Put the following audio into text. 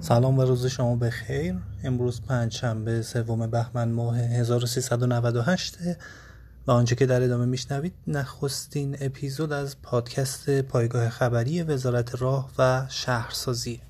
سلام و روز شما بخیر. امروز پنج شنبه سوم بهمن ماه 1398 و آنچه که در ادامه میشنوید نخستین اپیزود از پادکست پایگاه خبری وزارت راه و شهرسازی.